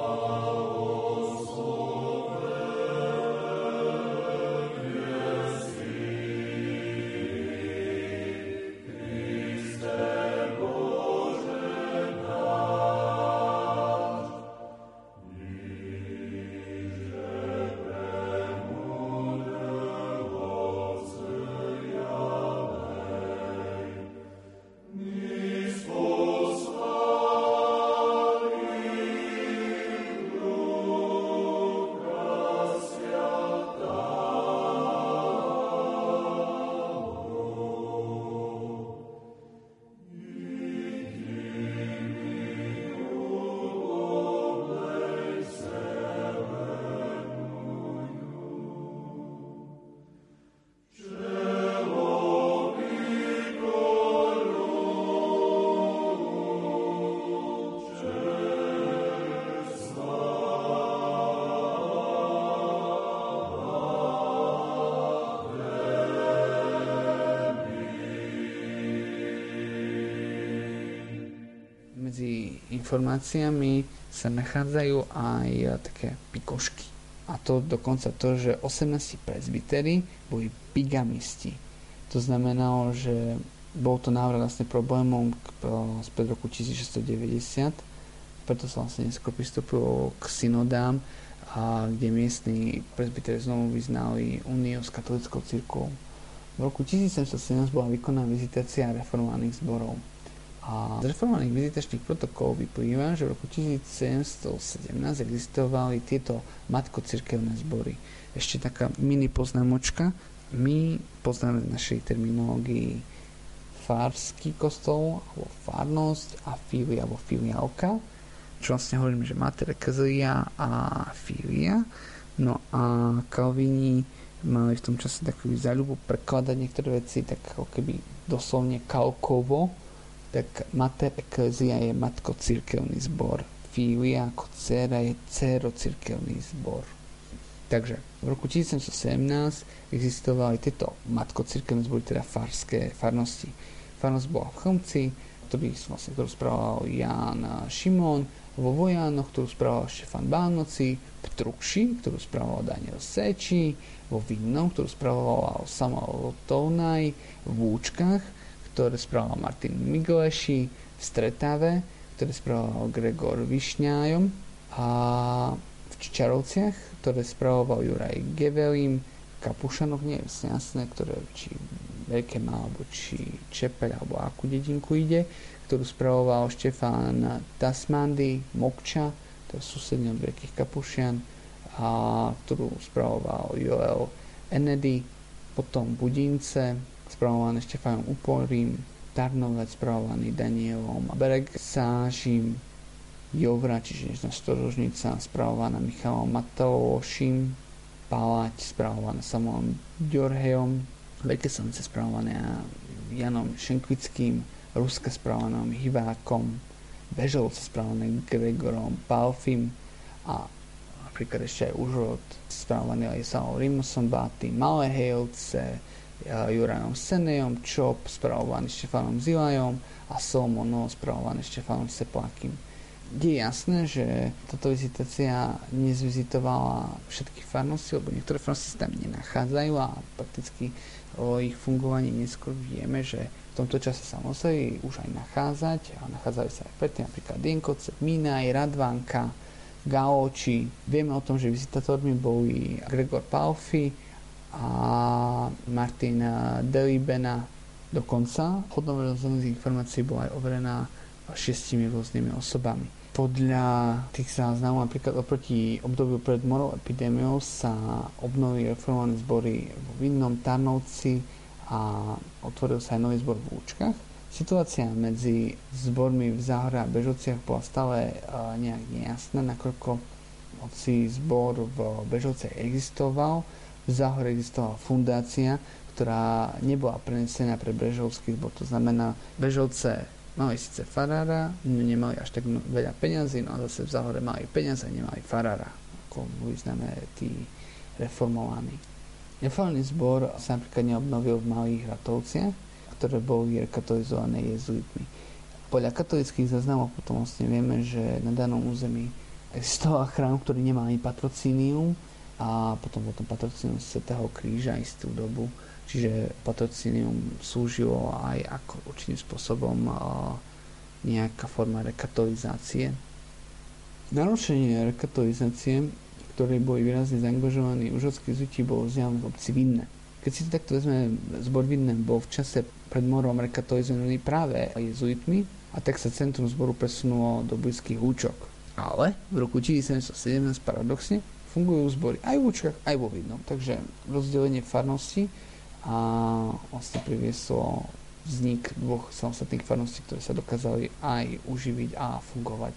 informáciami sa nachádzajú aj také pikošky. A to dokonca to, že 18 prezbiterí boli bigamisti. To znamenalo, že bol to návrat vlastne problémom spred roku 1690, preto sa vlastne neskôr pristúpilo k synodám, a kde miestni prezbiteri znovu vyznali úniu s katolickou církvou. V roku 1717 bola vykonaná vizitácia reformovaných zborov. A z reformovaných vizitačných protokolov vyplýva, že v roku 1717 existovali tieto matko-cirkevné zbory. Ešte taká mini poznámočka. My poznáme v našej terminológii farský kostol, alebo farnosť a filia, alebo filiálka, čo vlastne hovoríme, že mater ecclesia a filia. No a Kalvini mali v tom čase takú záľubu prekladať niektoré veci tak ako keby doslovne kalkovo, tak mater ecclesia je matko cirkevný zbor, filia ako dcera je cero cirkevný zbor. Takže v roku 1717 existovali tieto matko cirkevné zbory, teda farské farnosti. Farnosť bola v Chlmci, ktorý, vlastne, ktorú správal Ján Šimón, vo Vojánoch, ktorú správal Štefan Bánoci, v Trukši, ktorú spravoval Daniel Seči, vo Vinnom, ktorú spravoval Samuel Tounaj, v Vúčkach, ktoré spravoval Martin Migleši, v Stretave, ktoré spravoval Gregor Višňájom. A v Čičarovciach, ktoré spravoval Juraj Gevelím, Kapušanoch, nie je jasné, ktoré či Veľké má, alebo či Čepeľ, alebo akú dedinku ide, ktorú spravoval Štefán Tasmandy, Mokča, to je susedne od Veľkých Kapušian, a ktorú spravoval Joel Enedy, potom Budince, spravované Štefánom Uporím, Tarnovec, spravovaný Danielom Sážim, Jovra, čiže dnešná storožnica, spravovaná Michalom Matalošim, Palať, spravovaná Samuelom Ďorhejom, Veľké Slnce, spravované Janom Šenkvickým, Ruska správanom Hivákom, Bežovce správané Gregorom Palfim a napríklad ešte aj Užrod správaný aj Salom Rimusom Báty, Malé Hejovce, Jurajom Senejom, Čop správovaný Štefanom Zilajom a Solmono správovaný Štefanom Seplakým. Je jasné, že táto vizitácia nezvizitovala všetky farnosti, lebo niektoré farnosti tam nenachádzajú a prakticky o ich fungovaní neskôr vieme, že v tomto čase sa museli už aj nachádzať a nachádzali sa aj predtým napríklad Dienkoce, Minaj, Radvanka, Gaoči. Vieme o tom, že vizitátormi boli Gregor Palfi a Martin Delibena. Dokonca hodnovroznosť informácií bola aj overená šiestimi rôznymi osobami. Podľa tých záznamov, napríklad oproti obdobiu pred morovou epidémiou sa obnovili reformované zbory vo Vinnom, Tarnovci, a otvoril sa aj nový zbor v Účkach. Situácia medzi zbormi v Záhore a Bežovciach bola stále uh, nejak nejasná, nakoľko hoci zbor v Bežovciach existoval, v existovala fundácia, ktorá nebola prenesená pre Bežovský zbor. To znamená, Bežovce mali síce farára, no nemali až tak veľa peňazí, no a zase v Záhore mali peniaze, nemali farára, ako vyznáme tí reformovaní. Neformálny zbor sa napríklad neobnovil v Malých Ratovciach, ktoré boli rekatolizované jezuitmi. Podľa katolických záznamov potom vlastne vieme, že na danom území existoval chrám, ktorý nemal ani patrocínium a potom potom patrocínium Svetého kríža istú dobu. Čiže patrocínium slúžilo aj ako určitým spôsobom nejaká forma rekatolizácie. Narušenie rekatolizácie ktorí boli výrazne zaangažovaní užockí zuti, bol zjavný v obci Vinne. Keď si to takto vezme, zbor Vinne bol v čase pred morom rekatolizovaný práve jezuitmi a tak sa centrum zboru presunulo do blízkych účok. Ale v roku 1717 paradoxne fungujú zbory aj v účkach, aj vo Vidnom. Takže rozdelenie farnosti a vlastne privieslo vznik dvoch samostatných farností, ktoré sa dokázali aj uživiť a fungovať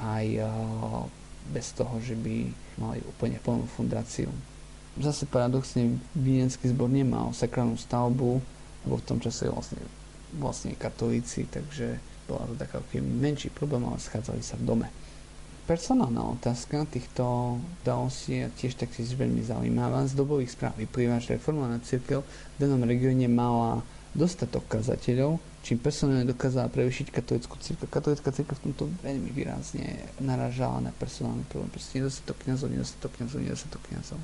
aj bez toho, že by mali úplne plnú fundáciu. Zase paradoxne Viedenský zbor nemal sakrálnu stavbu, lebo v tom čase vlastne, vlastne katolíci, takže bola to taká menší problém, ale schádzali sa v dome. Personálna otázka týchto udalostí je tiež taktiež veľmi zaujímavá. Z dobových správ vyplýva, že reformovaná církev v danom regióne mala dostatok kazateľov, čím personálne dokázala prevyšiť katolickú církev. Katolická církev v tomto veľmi výrazne naražala na personálny problém. Proste nedostatok kniazov, nedostatok kniazov, nedostatok kniazov.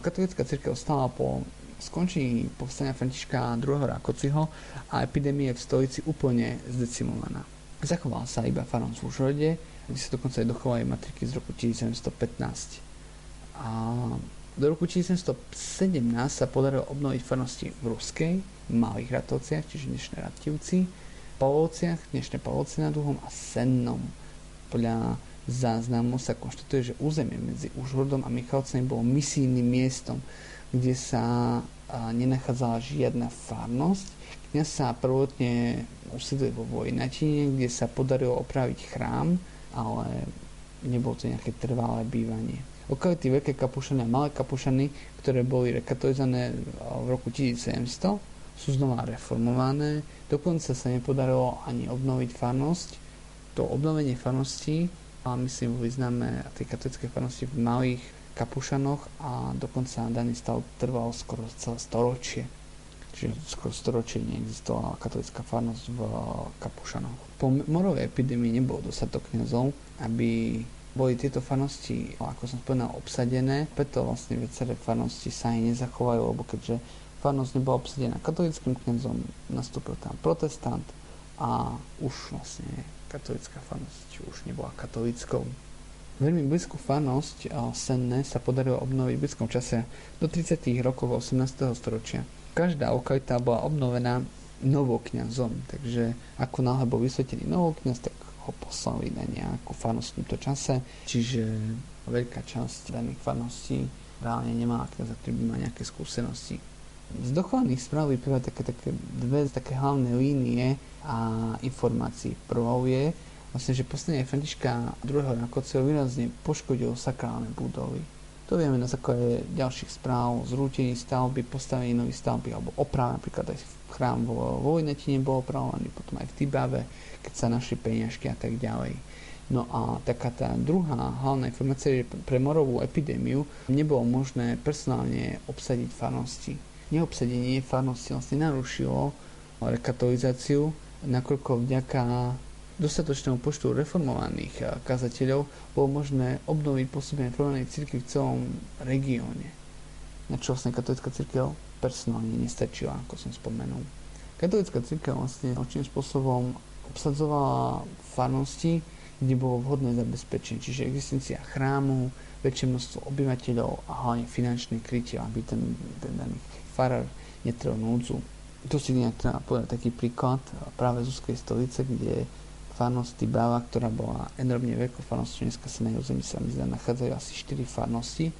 Katolická církev stála po skončení povstania Františka II. Rákociho a epidémie v stolici úplne zdecimovaná. Zachovala sa iba farom v Užhorode, kde sa dokonca aj dochovajú matriky z roku 1715. A do roku 1717 sa podarilo obnoviť farnosti v Ruskej, Malých Ratovciach, čiže dnešné Rativci, Pavlovciach, dnešné Pavlovci nad Uhom a Sennom. Podľa záznamu sa konštatuje, že územie medzi Užhordom a Michalcami bolo misijným miestom, kde sa nenachádzala žiadna farnosť. Kňaz sa prvotne usidli vo Vojnatine, kde sa podarilo opraviť chrám, ale nebolo to nejaké trvalé bývanie. Lokality Veľké Kapušany a Malé Kapušany, ktoré boli rekatolizované v roku 1700, sú znova reformované. Dokonca sa nepodarilo ani obnoviť farnosť. To obnovenie farnosti, a myslím, boli tej katolické farnosti v malých Kapušanoch a dokonca daný stav trval skoro celé storočie. Čiže skoro storočie neexistovala katolická farnosť v Kapušanoch. Po morovej epidémii nebolo dostatok kniazov, aby boli tieto farnosti, ako som spomínal, obsadené, preto vlastne viaceré farnosti sa aj nezachovajú, lebo keďže farnosť nebola obsadená katolickým kniazom, nastúpil tam protestant a už vlastne katolická farnosť už nebola katolickou. Veľmi blízku farnosť Senne sa podarilo obnoviť v blízkom čase do 30. rokov 18. storočia. Každá lokalita bola obnovená novokňazom, takže ako náhle bol vysvetený novokňaz, tak ho poslali na nejakú farnosť v tomto čase, čiže veľká časť daných farností reálne nemá kniaza, ktorý by mal nejaké skúsenosti. Z dochovaných správ vyplývajú také, také dve také hlavné línie a informácií. Prvou je, vlastne, že posledne Františka II. Rakociho výrazne poškodil sakrálne budovy. To vieme na základe ďalších správ, zrútení stavby, postavení nových stavby alebo oprav, napríklad aj chrám vo Vojnetine bol opravovaný, potom aj v Tibave, keď sa našli peniažky a tak ďalej. No a taká tá druhá hlavná informácia že pre morovú epidémiu nebolo možné personálne obsadiť farnosti. Neobsadenie farnosti vlastne narušilo rekatolizáciu, nakoľko vďaka dostatočnému počtu reformovaných eh, kazateľov bolo možné obnoviť pôsobenie reformovanej cirkvi v celom regióne. Na čo vlastne katolická cirkev personálne nestačila, ako som spomenul. Katolická cirkev vlastne určitým spôsobom obsadzovala farnosti, kde bolo vhodné zabezpečenie, čiže existencia chrámu, väčšie množstvo obyvateľov a hlavne finančné krytie, aby ten, ten daný farár netrel núdzu. Tu si nejak treba povedať taký príklad práve z úzkej stolice, kde farnosť Tibáva, ktorá bola enormne veľkou farnosťou, dneska sa na území sa mi zdá nachádzajú asi 4 farnosti,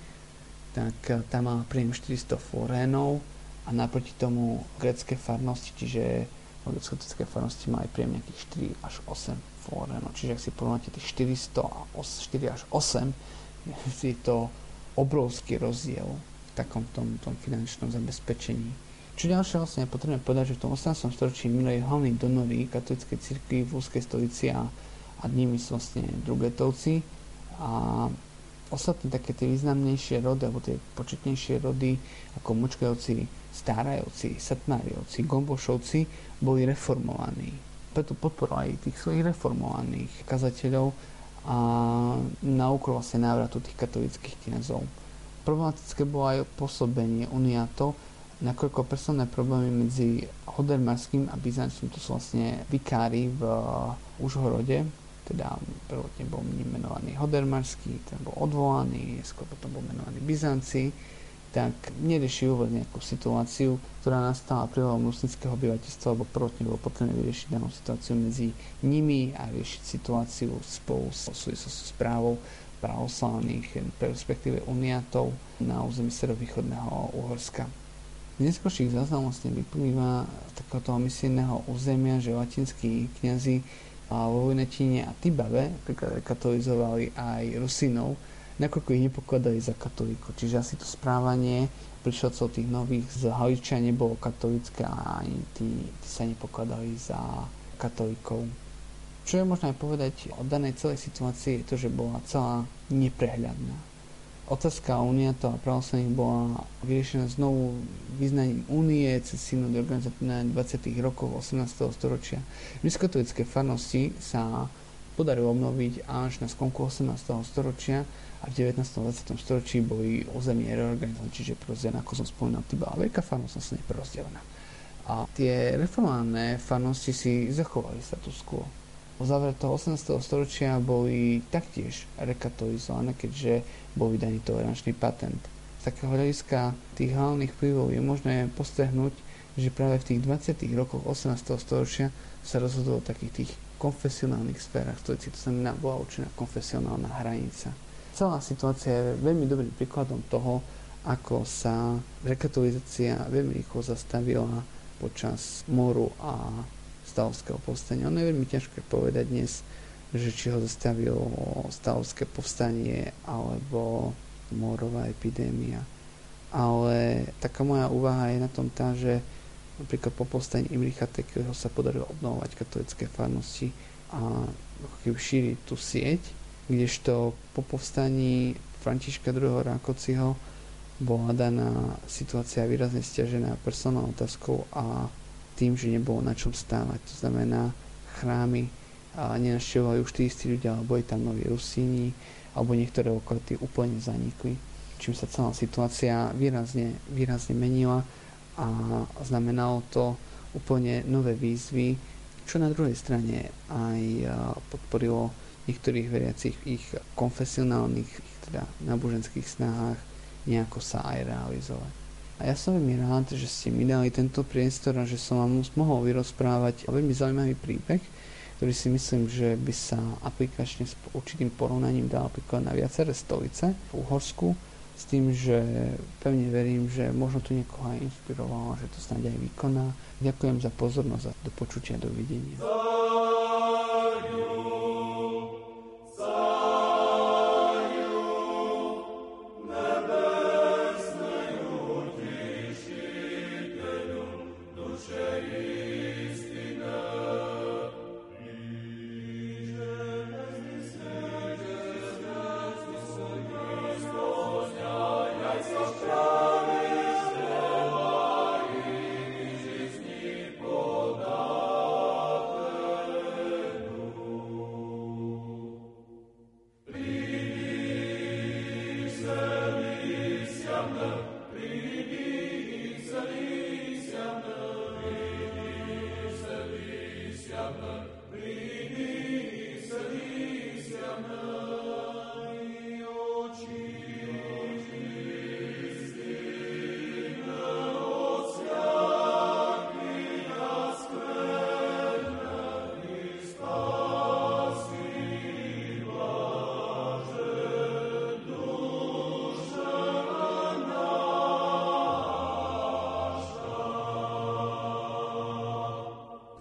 tak eh, tam má príjem 400 forénov a naproti tomu grecké farnosti, čiže grecko farnosti aj príjem nejakých 4 až 8 forénov. Čiže ak si porovnáte tých 400 a 4 až 8, je to obrovský rozdiel v takom tom, tom finančnom zabezpečení. Čo ďalšie vlastne je potrebné povedať, že v tom 18. storočí minuli hlavní donory katolíckej cirkvi v úzkej stolici a, a nimi sú vlastne drugetovci a ostatné také tie významnejšie rody, alebo tie početnejšie rody, ako Močkajovci, Stárajovci, Satmáriovci, Gombošovci, boli reformovaní. Preto podporovali tých svojich reformovaných kazateľov a na úkor vlastne návratu tých katolických kniazov. Problematické bolo aj pôsobenie uniatov, nakoľko personálne problémy medzi Hodermarským a Byzancium, to sú vlastne vikári v Užhorode, teda prvotne bol menovaný Hodermarský, ten bol odvolaný, skôr potom bol menovaný Byzanci, tak nerieši vôbec nejakú situáciu, ktorá nastala prílevom muslimského obyvateľstva, lebo prvotne bolo potrebné vyriešiť danú situáciu medzi nimi a riešiť situáciu spolu s súvislosti s právou pravoslavných, respektíve uniatov na území severovýchodného Uhorska. Z neskôrších záznamov vyplýva takéhoto misijného územia, že latinskí kniazy vo Vojnetine a Tibave katolizovali aj Rusinov, nakoľko ich nepokladali za katolíkov. Čiže asi to správanie prišlacov tých nových z Haličia nebolo katolické a ani tí, tí sa nepokladali za katolíkov. Čo je možné povedať o danej celej situácii je to, že bola celá neprehľadná. Otázka uniatov a pravoslavných bola vyriešená znovu význaním únie cez synod organizované 20. rokov 18. storočia. Rímskotolické farnosti sa podarilo obnoviť až na skonku 18. storočia a v 19. 20. storočí boli územie reorganizované, čiže prozdelené, ako som spomínal, bola veľká farnosť sa neprerozdelená. A tie reformované farnosti si zachovali status quo po závere toho 18. storočia boli taktiež rekatolizované, keďže bol vydaný tolerančný patent. Z takého hľadiska tých hlavných vplyvov je možné postrehnúť, že práve v tých 20. rokoch 18. storočia sa rozhodlo o takých tých konfesionálnych sférach, to znamená bola určená konfesionálna hranica. Celá situácia je veľmi dobrým príkladom toho, ako sa rekatolizácia veľmi rýchlo zastavila počas moru a stavovského povstania. Ono je veľmi ťažké povedať dnes, že či ho zastavilo stavovské povstanie alebo morová epidémia. Ale taká moja úvaha je na tom tá, že napríklad po povstaní Imricha Tekého sa podarilo obnovovať katolické farnosti a šíriť tú sieť, kdežto po povstaní Františka II. Rákociho bola daná situácia výrazne stiažená personálnou otázkou a tým, že nebolo na čom stávať. To znamená, chrámy a nenaštevovali už tí istí ľudia, alebo boli tam noví Rusíni, alebo niektoré lokality úplne zanikli. Čím sa celá situácia výrazne, výrazne menila a znamenalo to úplne nové výzvy, čo na druhej strane aj podporilo niektorých veriacich v ich konfesionálnych, teda náboženských snahách nejako sa aj realizovať. A ja som veľmi rád, že ste mi dali tento priestor a že som vám mohol vyrozprávať veľmi zaujímavý príbeh, ktorý si myslím, že by sa aplikačne s určitým porovnaním dal aplikovať na viaceré stolice v Uhorsku, s tým, že pevne verím, že možno tu niekoho aj inšpirovalo, že to snáď aj vykoná. Ďakujem za pozornosť a do počutia, dovidenia.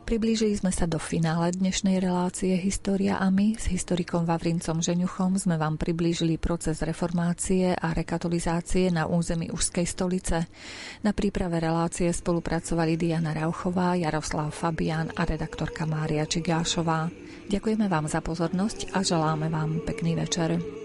Priblížili sme sa do finále dnešnej relácie História a my s historikom Vavrincom Žeňuchom sme vám priblížili proces reformácie a rekatolizácie na území Užskej stolice. Na príprave relácie spolupracovali Diana Rauchová, Jaroslav Fabian a redaktorka Mária Čigášová. Ďakujeme vám za pozornosť a želáme vám pekný večer.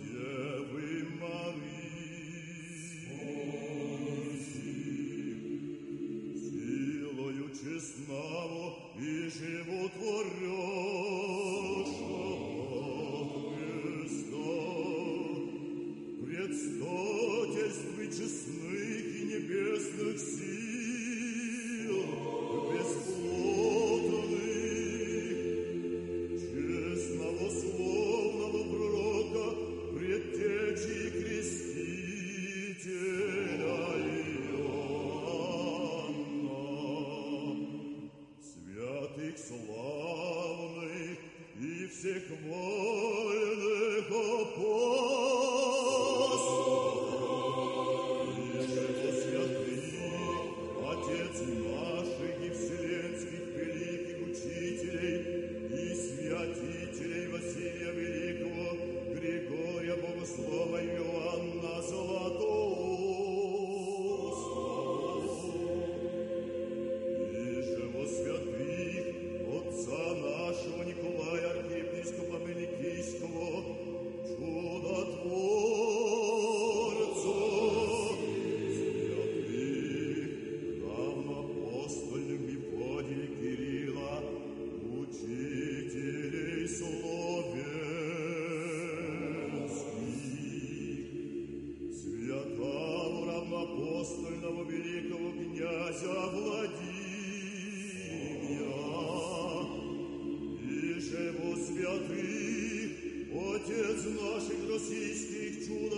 Dieu. z naszych rosyjskich czół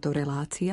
Táto relácia